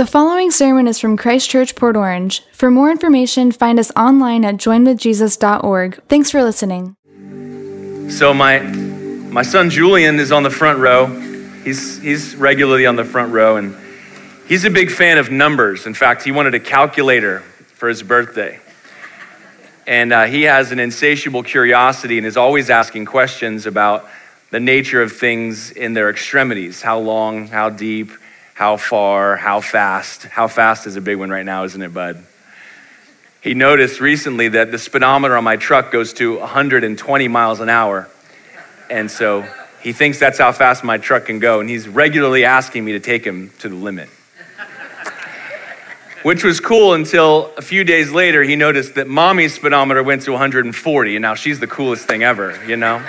The following sermon is from Christ Church, Port Orange. For more information, find us online at joinwithjesus.org. Thanks for listening. So my my son Julian is on the front row. He's he's regularly on the front row and he's a big fan of numbers. In fact, he wanted a calculator for his birthday. And uh, he has an insatiable curiosity and is always asking questions about the nature of things in their extremities how long, how deep, how far, how fast. How fast is a big one right now, isn't it, bud? He noticed recently that the speedometer on my truck goes to 120 miles an hour. And so he thinks that's how fast my truck can go. And he's regularly asking me to take him to the limit. Which was cool until a few days later, he noticed that mommy's speedometer went to 140. And now she's the coolest thing ever, you know?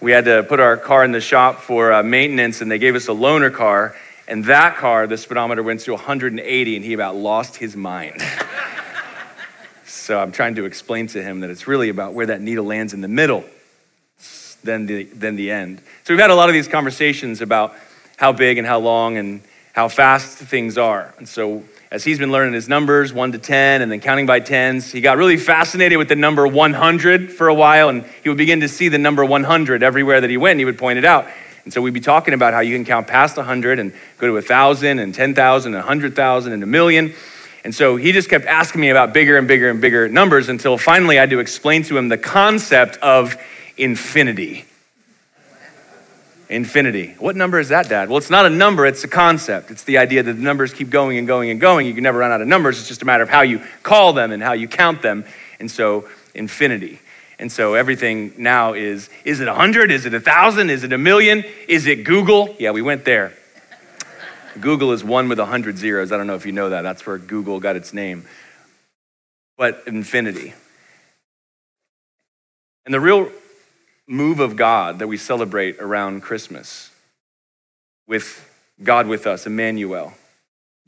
We had to put our car in the shop for uh, maintenance, and they gave us a loaner car. And that car, the speedometer went to 180, and he about lost his mind. so I'm trying to explain to him that it's really about where that needle lands in the middle than the, than the end. So we've had a lot of these conversations about how big and how long and how fast things are. And so as he's been learning his numbers, one to 10, and then counting by tens, he got really fascinated with the number 100 for a while, and he would begin to see the number 100 everywhere that he went, and he would point it out. And so we'd be talking about how you can count past 100 and go to 1,000 and 10,000 and 100,000 and a million. And so he just kept asking me about bigger and bigger and bigger numbers until finally I had to explain to him the concept of infinity infinity. What number is that, Dad? Well, it's not a number, it's a concept. It's the idea that the numbers keep going and going and going. You can never run out of numbers. It's just a matter of how you call them and how you count them. And so, infinity. And so, everything now is is it 100? Is it 1,000? Is it a million? Is it googol? Yeah, we went there. googol is one with 100 zeros. I don't know if you know that. That's where Google got its name. But infinity. And the real move of God that we celebrate around Christmas with God with us, Emmanuel,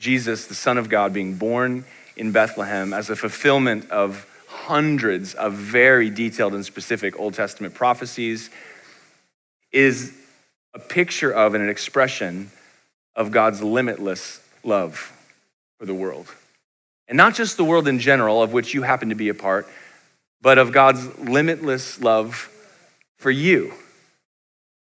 Jesus, the Son of God, being born in Bethlehem as a fulfillment of hundreds of very detailed and specific Old Testament prophecies, is a picture of and an expression of God's limitless love for the world. And not just the world in general, of which you happen to be a part, but of God's limitless love for you.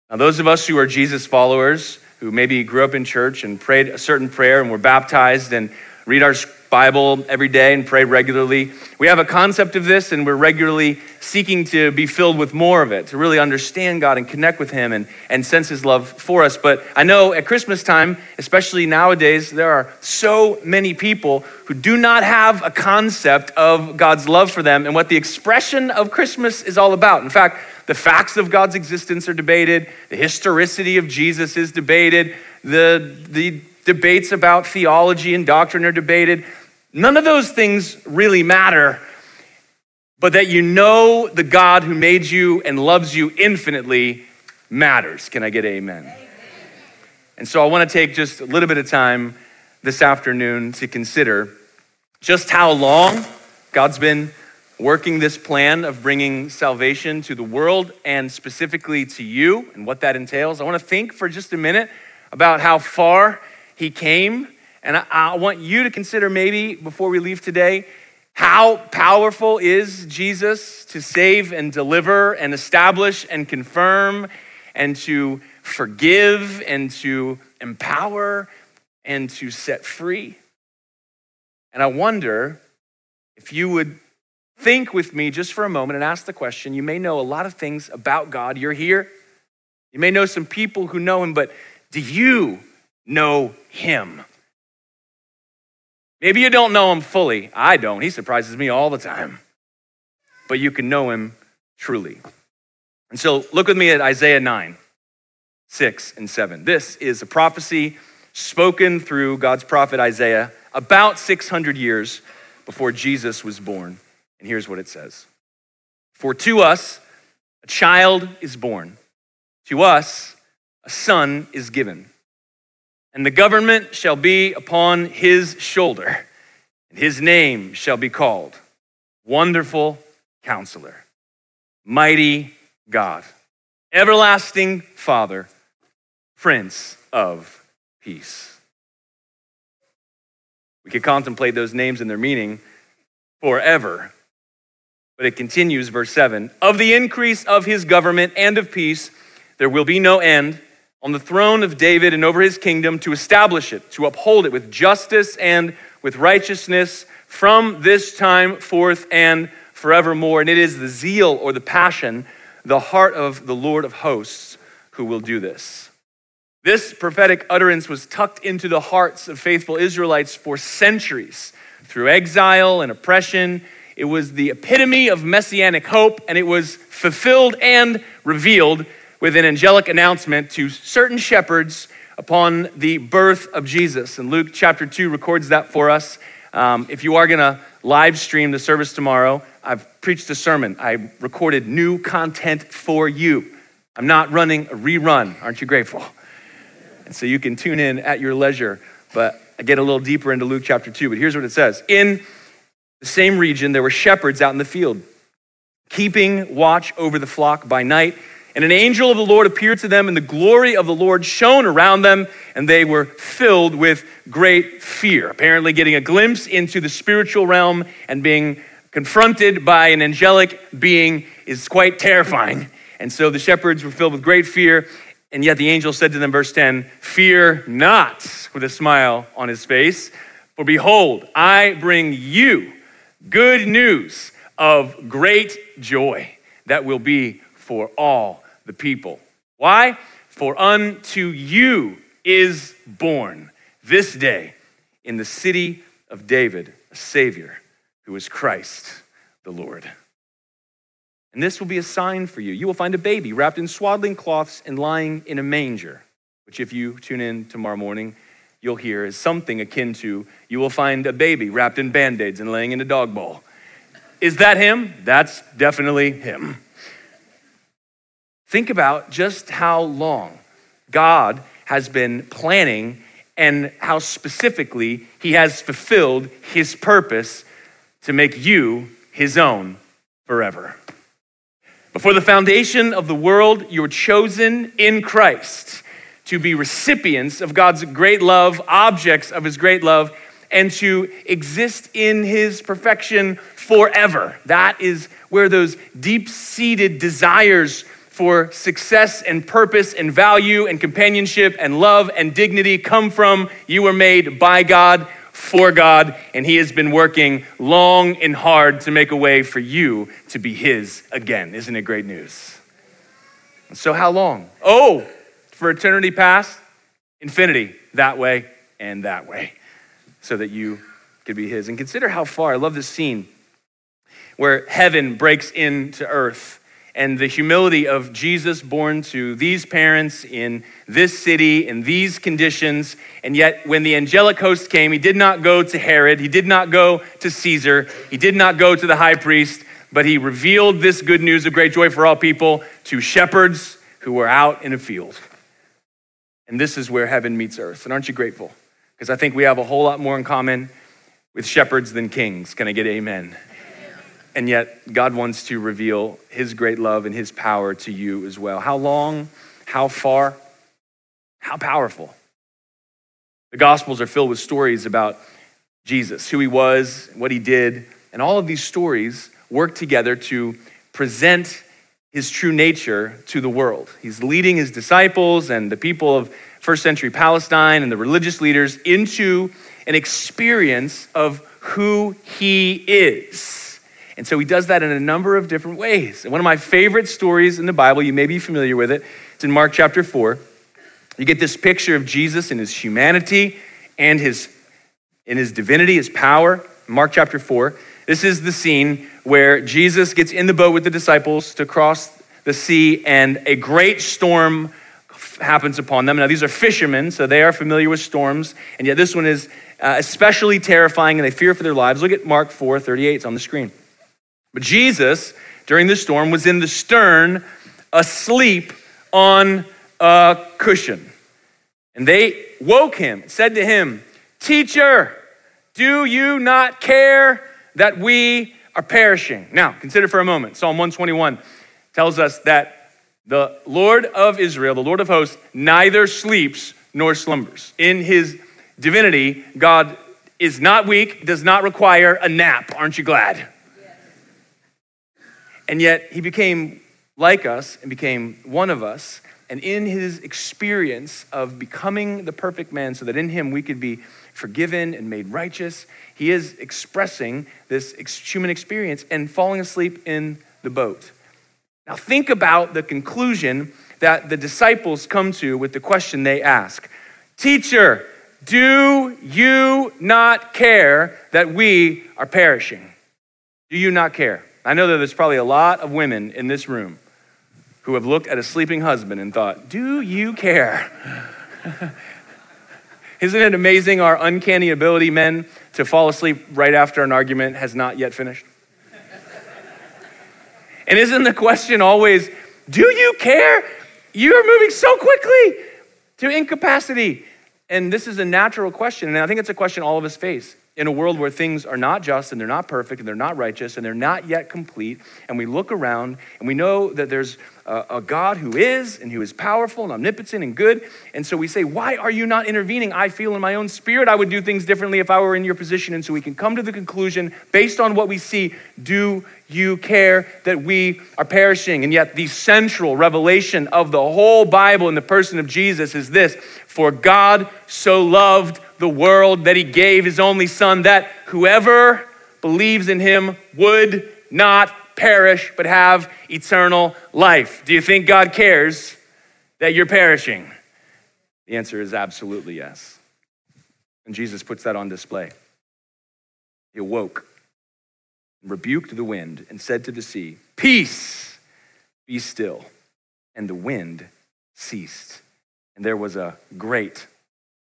Now, those of us who are Jesus followers, who maybe grew up in church and prayed a certain prayer and were baptized and read our Bible every day and pray regularly, we have a concept of this and we're regularly seeking to be filled with more of it, to really understand God and connect with Him and, and sense His love for us. But I know at Christmas time, especially nowadays, there are so many people who do not have a concept of God's love for them and what the expression of Christmas is all about. In fact, the facts of God's existence are debated, the historicity of Jesus is debated, the, the debates about theology and doctrine are debated. None of those things really matter, but that you know the God who made you and loves you infinitely matters. Can I get amen? amen? And so I want to take just a little bit of time this afternoon to consider just how long God's been working this plan of bringing salvation to the world and specifically to you and what that entails. I want to think for just a minute about how far he came. And I, I, want you to consider maybe before we leave today how powerful is Jesus to save and deliver and establish and confirm and to forgive and to empower and to set free. And I wonder if you would think with me just for a moment and ask the question. You may know a lot of things about God. You're here. You may know some people who know him, but do you know him? Maybe you don't know him fully. I don't. He surprises me all the time. But you can know him truly. And so look with me at Isaiah 9, 6 and 7. This is a prophecy spoken through God's prophet Isaiah about 600 years before Jesus was born. And here's what it says For to us a child is born, to us a son is given, and the government shall be upon his shoulder, and his name shall be called Wonderful Counselor, Mighty God, Everlasting Father, Prince of Peace. We could contemplate those names and their meaning forever. But it continues, verse 7 Of the increase of his government and of peace, there will be no end on the throne of David and over his kingdom to establish it, to uphold it with justice and with righteousness from this time forth and forevermore. And it is the zeal or the passion, the heart of the Lord of hosts who will do this. This prophetic utterance was tucked into the hearts of faithful Israelites for centuries through exile and oppression. It was the epitome of messianic hope, and it was fulfilled and revealed with an angelic announcement to certain shepherds upon the birth of Jesus. And Luke chapter 2 records that for us. Um, if you are going to live stream the service tomorrow, I've preached a sermon. I recorded new content for you. I'm not running a rerun. Aren't you grateful? And so you can tune in at your leisure. But I get a little deeper into Luke chapter 2. But here's what it says In the same region, there were shepherds out in the field, keeping watch over the flock by night. And an angel of the Lord appeared to them, and the glory of the Lord shone around them, and they were filled with great fear. Apparently, getting a glimpse into the spiritual realm and being confronted by an angelic being is quite terrifying. And so the shepherds were filled with great fear, and yet the angel said to them, verse 10, Fear not, with a smile on his face, for behold, I bring you good news of great joy that will be for all the people. Why? For unto you is born this day in the city of David a Savior who is Christ the Lord. And this will be a sign for you. You will find a baby wrapped in swaddling cloths and lying in a manger, which, if you tune in tomorrow morning, you'll hear is something akin to you will find a baby wrapped in band aids and laying in a dog bowl. Is that him? That's definitely him. Think about just how long God has been planning and how specifically he has fulfilled his purpose to make you his own forever. Before the foundation of the world, you were chosen in Christ to be recipients of God's great love, objects of his great love, and to exist in his perfection forever. That is where those deep seated desires for success and purpose and value and companionship and love and dignity come from. You were made by God for God, and He has been working long and hard to make a way for you to be His again. Isn't it great news? So, how long? Oh, for eternity past, infinity, that way and that way, so that you could be His. And consider how far, I love this scene where heaven breaks into earth and the humility of Jesus born to these parents in this city in these conditions. And yet, when the angelic host came, he did not go to Herod, he did not go to Caesar, he did not go to the high priest, but he revealed this good news of great joy for all people to shepherds who were out in a field. And this is where heaven meets earth. And aren't you grateful? Because I think we have a whole lot more in common with shepherds than kings. Can I get amen? And yet, God wants to reveal his great love and his power to you as well. How long? How far? How powerful? The Gospels are filled with stories about Jesus, who he was, what he did, and all of these stories work together to present his true nature to the world. He's leading his disciples and the people of first century Palestine and the religious leaders into an experience of who he is. And so he does that in a number of different ways. And one of my favorite stories in the Bible, you may be familiar with it, it's in Mark chapter 4. You get this picture of Jesus in his humanity and his in his divinity, his power. Mark chapter 4. This is the scene where Jesus gets in the boat with the disciples to cross the sea, and a great storm happens upon them. Now, these are fishermen, so they are familiar with storms, and yet this one is uh, especially terrifying, and they fear for their lives. Look at Mark 4 38, it's on the screen. But Jesus, during the storm, was in the stern, asleep on a cushion. And they woke him, said to him, Teacher, do you not care that we are perishing? Now, consider for a moment. Psalm 121 tells us that the Lord of Israel, the Lord of hosts, neither sleeps nor slumbers. In his divinity, God is not weak, does not require a nap. Aren't you glad? And yet he became like us and became one of us. And in his experience of becoming the perfect man, so that in him we could be forgiven and made righteous, he is expressing this human experience and falling asleep in the boat. Now, think about the conclusion that the disciples come to with the question they ask Teacher, do you not care that we are perishing? Do you not care? I know that there's probably a lot of women in this room who have looked at a sleeping husband and thought, Do you care? Isn't it amazing our uncanny ability, men, to fall asleep right after an argument has not yet finished? And isn't the question always, Do you care? You're moving so quickly to incapacity. And this is a natural question, and I think it's a question all of us face in a world where things are not just and they're not perfect and they're not righteous and they're not yet complete. And we look around and we know that there's a, a, God who is and who is powerful and omnipotent and good. And so we say, Why are you not intervening? I feel in my own spirit I would do things differently if I were in your position. And so we can come to the conclusion based on what we see do you care that we are perishing? And yet, the central revelation of the whole Bible in the person of Jesus is this For God so loved the world that he gave his only son, that whoever believes in him would not perish, but have eternal life. Do you think God cares that you're perishing? The answer is absolutely yes. And Jesus puts that on display. He awoke, rebuked the wind, and said to the sea, Peace, be still. And the wind ceased. And there was a great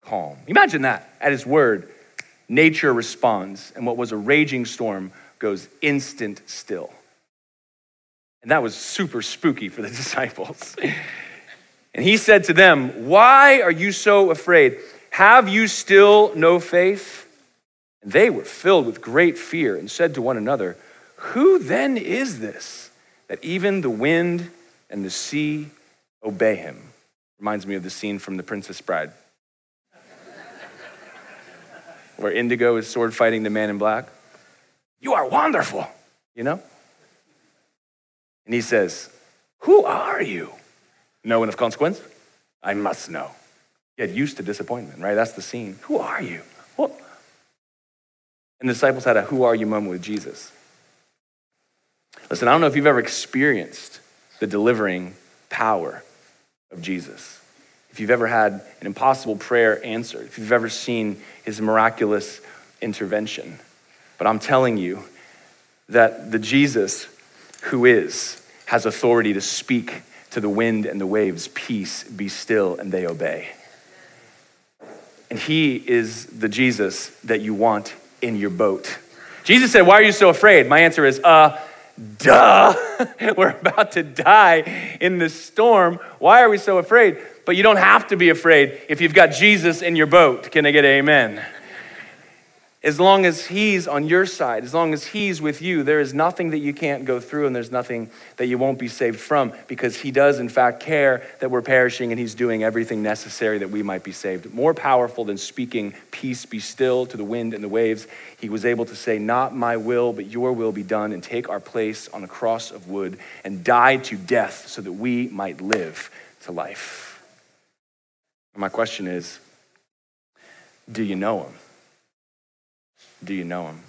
calm. Imagine that. At his word, nature responds, and what was a raging storm goes instant still. And that was super spooky for the disciples. and he said to them, Why are you so afraid? Have you still no faith? And they were filled with great fear and said to one another, Who then is this that even the wind and the sea obey him? Reminds me of the scene from The Princess Bride where Inigo is sword fighting the man in black. You are wonderful, you know? And he says, Who are you? No one of consequence? I must know. Get used to disappointment, right? That's the scene. Who are you? Well, and the disciples had a who are you moment with Jesus. Listen, I don't know if you've ever experienced the delivering power of Jesus if you've ever had an impossible prayer answered, if you've ever seen his miraculous intervention. But I'm telling you that the Jesus who is has authority to speak to the wind and the waves, peace, be still, and they obey. And he is the Jesus that you want in your boat. Jesus said, Why are you so afraid? My answer is, uh, duh. We're about to die in the storm. Why are we so afraid? But you don't have to be afraid if you've got Jesus in your boat. Can I get amen? As long as He's on your side, as long as He's with you, there is nothing that you can't go through and there's nothing that you won't be saved from because He does, in fact, care that we're perishing and He's doing everything necessary that we might be saved. More powerful than speaking, Peace be still to the wind and the waves, He was able to say, Not my will, but your will be done, and take our place on a cross of wood and die to death so that we might live to life. My question is do you know him? Do you know him?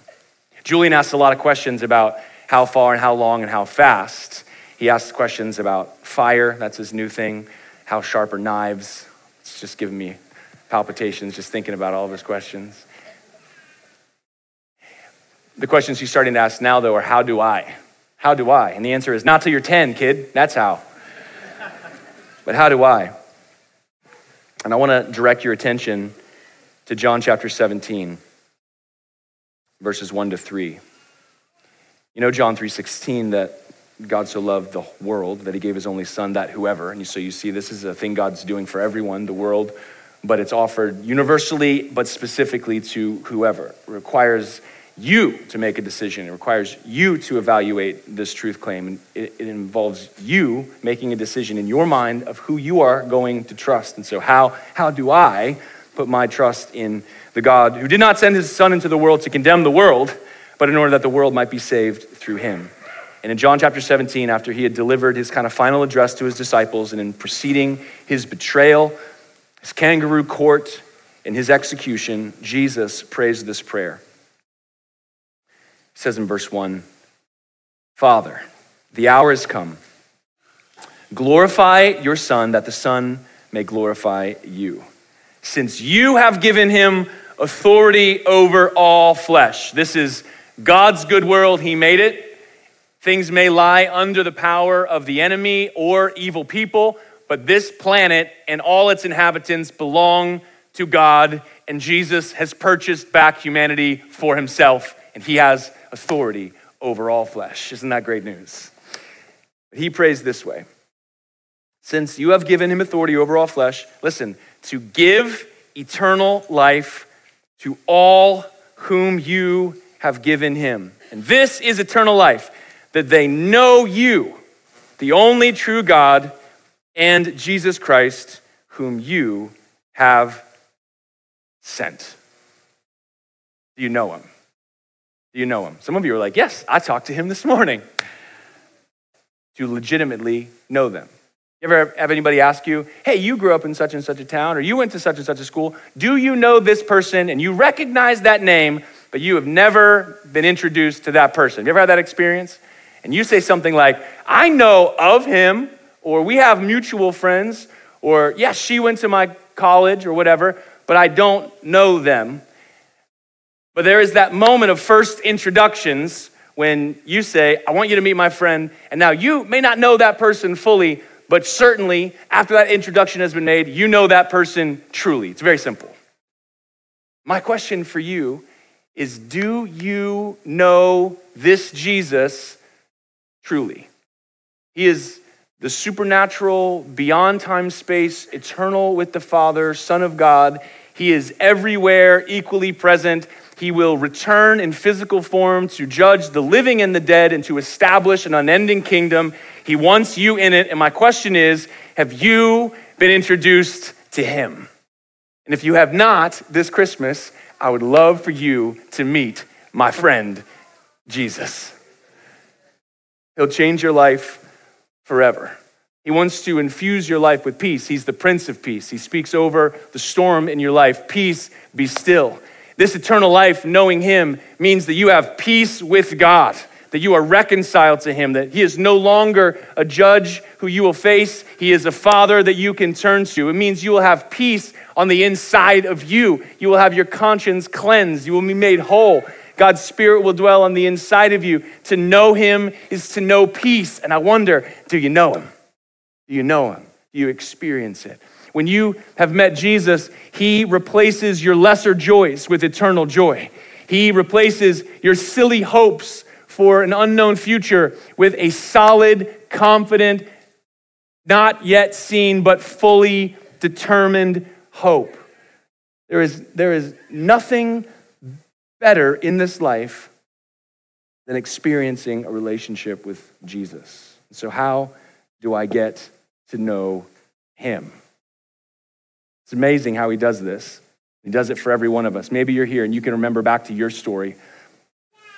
Julian asked a lot of questions about how far and how long and how fast. He asked questions about fire, that's his new thing. How sharp are knives? It's just giving me palpitations just thinking about all of his questions. The questions he's starting to ask now, though, are how do I? How do I? And the answer is not till you're 10, kid. That's how. but how do I? And I want to direct your attention to John chapter 17, verses 1 to 3. You know John 3:16 that God so loved the world that he gave his only son that whoever and so you see this is a thing God's doing for everyone the world but it's offered universally but specifically to whoever it requires you to make a decision. It requires you to evaluate this truth claim. It, it, involves you making a decision in your mind of who you are going to trust. And so, how, how do I put my trust in the God who did not send his Son into the world to condemn the world, but in order that the world might be saved through him. And in John chapter 17, after he had delivered his kind of final address to his disciples, and in preceding his betrayal, his kangaroo court, and his execution, Jesus prays this prayer. Says in verse 1 Father, the hour has come. Glorify your Son, that the Son may glorify you. Since you have given him authority over all flesh. This is God's good world, He made it. Things may lie under the power of the enemy or evil people, but this planet and all its inhabitants belong to God, and Jesus has purchased back humanity for himself, and he has authority over all flesh. Isn't that great news? He prays this way Since you have given him authority over all flesh, listen, to give eternal life to all whom you have given him. And this is eternal life, that they know you, the only true God, and Jesus Christ, whom you have sent. Do you know him? Do you know him? Some of you are like, Yes, I talked to him this morning. Do you legitimately know them? You ever have anybody ask you, hey, you grew up in such and such a town, or you went to such and such a school. Do you know this person? And you recognize that name, but you have never been introduced to that person. You ever had that experience? And you say something like, I know of him, or we have mutual friends, or yes, yeah, she went to my college, or whatever, but I don't know them. But there is that moment of first introductions when you say, I want you to meet my friend, and now you may not know that person fully, but certainly after that introduction has been made, you know that person truly. It's very simple. My question for you is Do you know this Jesus truly? He is the supernatural, beyond time space, eternal with the Father, Son of God. He is everywhere, equally present. He will return in physical form to judge the living and the dead and to establish an unending kingdom. He wants you in it. And my question is have you been introduced to him? And if you have not this Christmas, I would love for you to meet my friend, Jesus. He'll change your life forever. He wants to infuse your life with peace. He's the Prince of Peace. He speaks over the storm in your life. Peace, be still. This eternal life, knowing Him, means that you have peace with God, that you are reconciled to Him, that He is no longer a judge who you will face. He is a Father that you can turn to. It means you will have peace on the inside of you. You will have your conscience cleansed. You will be made whole. God's Spirit will dwell on the inside of you. To know Him is to know peace. And I wonder do you know Him? Do you know Him? Do you experience it? When you have met Jesus, He replaces your lesser joys with eternal joy. He replaces your silly hopes for an unknown future with a solid, confident, not yet seen, but fully determined hope. There is, there is nothing better in this life than experiencing a relationship with Jesus. So, how do I get to know Him? It's amazing how he does this. He does it for every one of us. Maybe you're here and you can remember back to your story.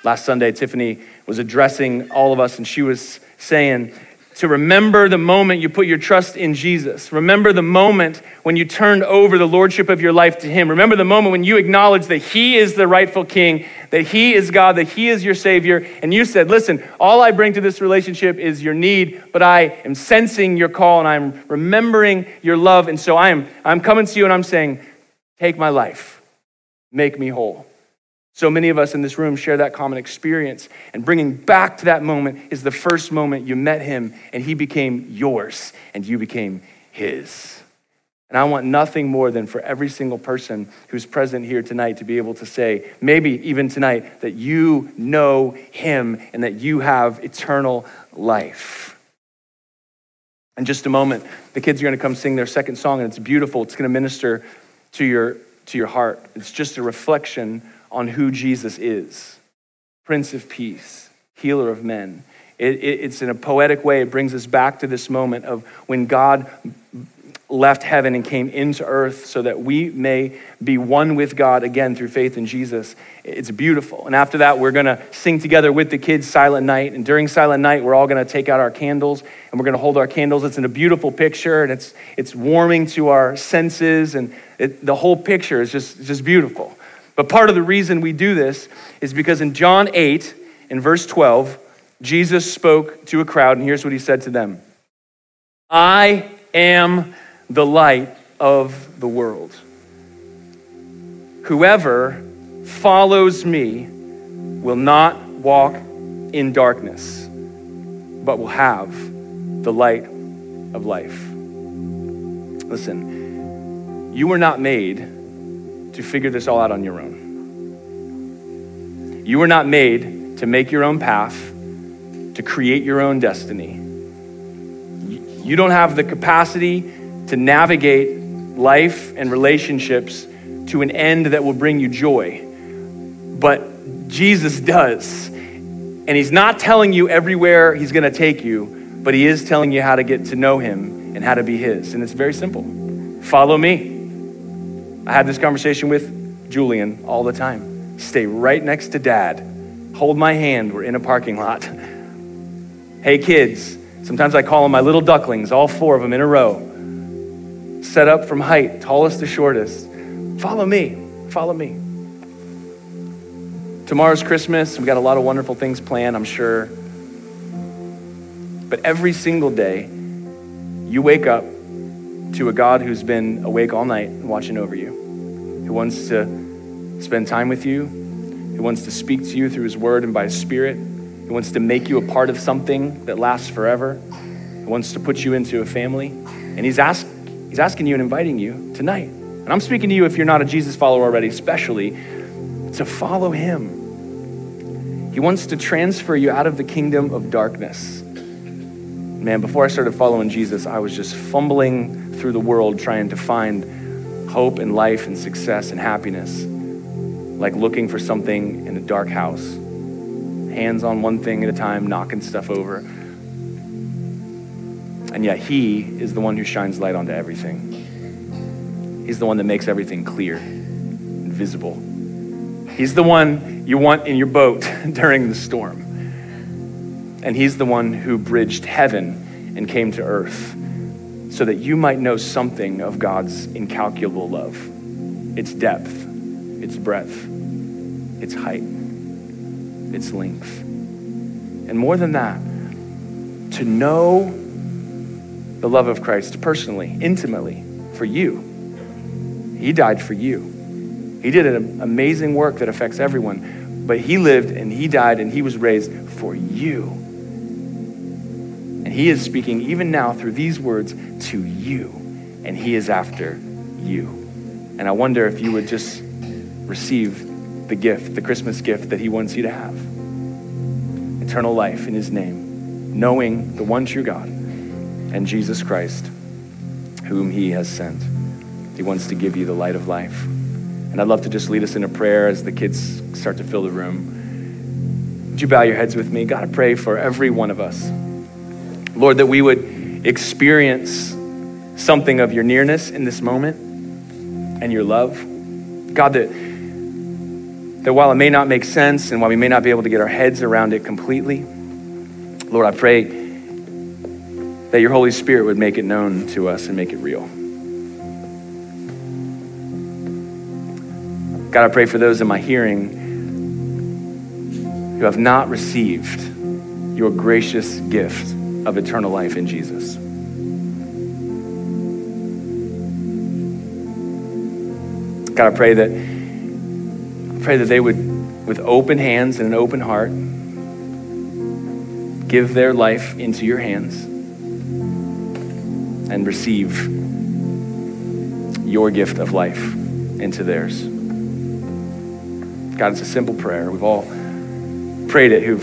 Last Sunday, Tiffany was addressing all of us and she was saying, to remember the moment you put your trust in Jesus. Remember the moment when you turned over the lordship of your life to Him. Remember the moment when you acknowledged that He is the rightful King, that He is God, that He is your Savior, and you said, Listen, all I bring to this relationship is your need, but I am sensing your call and I'm remembering your love. And so I am I'm coming to you and I'm saying, Take my life, make me whole. So many of us in this room share that common experience. And bringing back to that moment is the first moment you met him and he became yours and you became his. And I want nothing more than for every single person who's present here tonight to be able to say, maybe even tonight, that you know him and that you have eternal life. In just a moment, the kids are going to come sing their second song, and it's beautiful. It's going to minister to your, to your heart. It's just a reflection on who Jesus is Prince of Peace, Healer of Men. It, it, it's in a poetic way, it brings us back to this moment of when God left heaven and came into earth so that we may be one with God again through faith in Jesus. It's beautiful. And after that, we're going to sing together with the kids Silent Night. And during Silent Night, we're all going to take out our candles and we're going to hold our candles. It's in a beautiful picture and it's, it's warming to our senses. And it, the whole picture is just, just beautiful. But part of the reason we do this is because in John 8, in verse 12, Jesus spoke to a crowd, and here's what he said to them I am the light of the world. Whoever follows me will not walk in darkness, but will have the light of life. Listen, you were not made to figure this all out on your own. You were not made to make your own path, to create your own destiny. You don't have the capacity to navigate life and relationships to an end that will bring you joy. But Jesus does. And He's not telling you everywhere He's going to take you, but He is telling you how to get to know Him and how to be His. And it's very simple follow me. I have this conversation with Julian all the time. Stay right next to dad. Hold my hand. We're in a parking lot. hey, kids. Sometimes I call them my little ducklings, all four of them in a row set up from height, tallest to shortest. Follow me. Follow me. Tomorrow's Christmas. We've got a lot of wonderful things planned, I'm sure. But every single day, you wake up to a God who's been awake all night watching over you, who wants to spend time with you, who wants to speak to you through his word and by his spirit, who wants to make you a part of something that lasts forever, who wants to put you into a family. And he's asked He's asking you and inviting you tonight. And I'm speaking to you if you're not a Jesus follower already, especially to follow him. He wants to transfer you out of the kingdom of darkness. Man, before I started following Jesus, I was just fumbling through the world trying to find hope and life and success and happiness, like looking for something in a dark house, hands on one thing at a time, knocking stuff over and yet, He is the one who shines light onto everything. He's the one that makes everything clear and visible. He's the one you want in your boat during the storm. And He's the one who bridged heaven and came to earth so that you might know something of God's incalculable love its depth, its breadth, its height, its length. And more than that, to know the love of Christ personally, intimately, for you. He died for you. He did an amazing work that affects everyone, but He lived and He died and He was raised for you. He is speaking even now through these words to you, and He is after you. And I wonder if you would just receive the gift, the Christmas gift that He wants you to have eternal life in His name, knowing the one true God and Jesus Christ, whom he has sent. He wants to give you the light of life. And I'd love to just lead us in a prayer as the kids start to fill the room. Would you bow your heads with me? God, I pray for every one of us. Lord, that we would experience something of your nearness in this moment and your love. God, that, that while it may not make sense and while we may not be able to get our heads around it completely, Lord, I pray that your Holy Spirit would make it known to us and make it real. God, I pray for those in my hearing who have not received your gracious gift of eternal life in Jesus. God, I pray that I pray that they would, with open hands and an open heart, give their life into your hands and receive your gift of life into theirs. God, it's a simple prayer. We've all prayed it who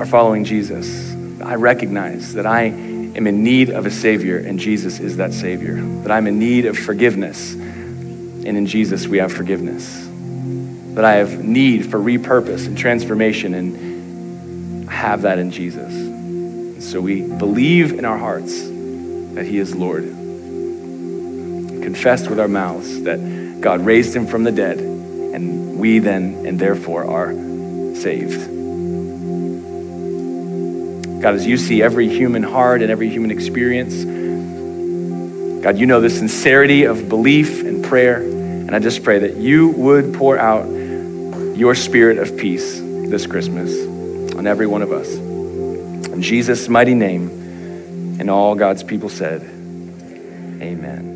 are following Jesus. I recognize that I am in need of a Savior, and Jesus is that Savior. That I'm in need of forgiveness, and in Jesus we have forgiveness. That I have need for repurpose and transformation, and I have that in Jesus. So we believe in our hearts that He is Lord. confessed with our mouths that God raised him from the dead, and we then and therefore are saved. God, as you see every human heart and every human experience, God, you know the sincerity of belief and prayer. And I just pray that you would pour out your spirit of peace this Christmas on every one of us. In Jesus' mighty name, and all God's people said, Amen.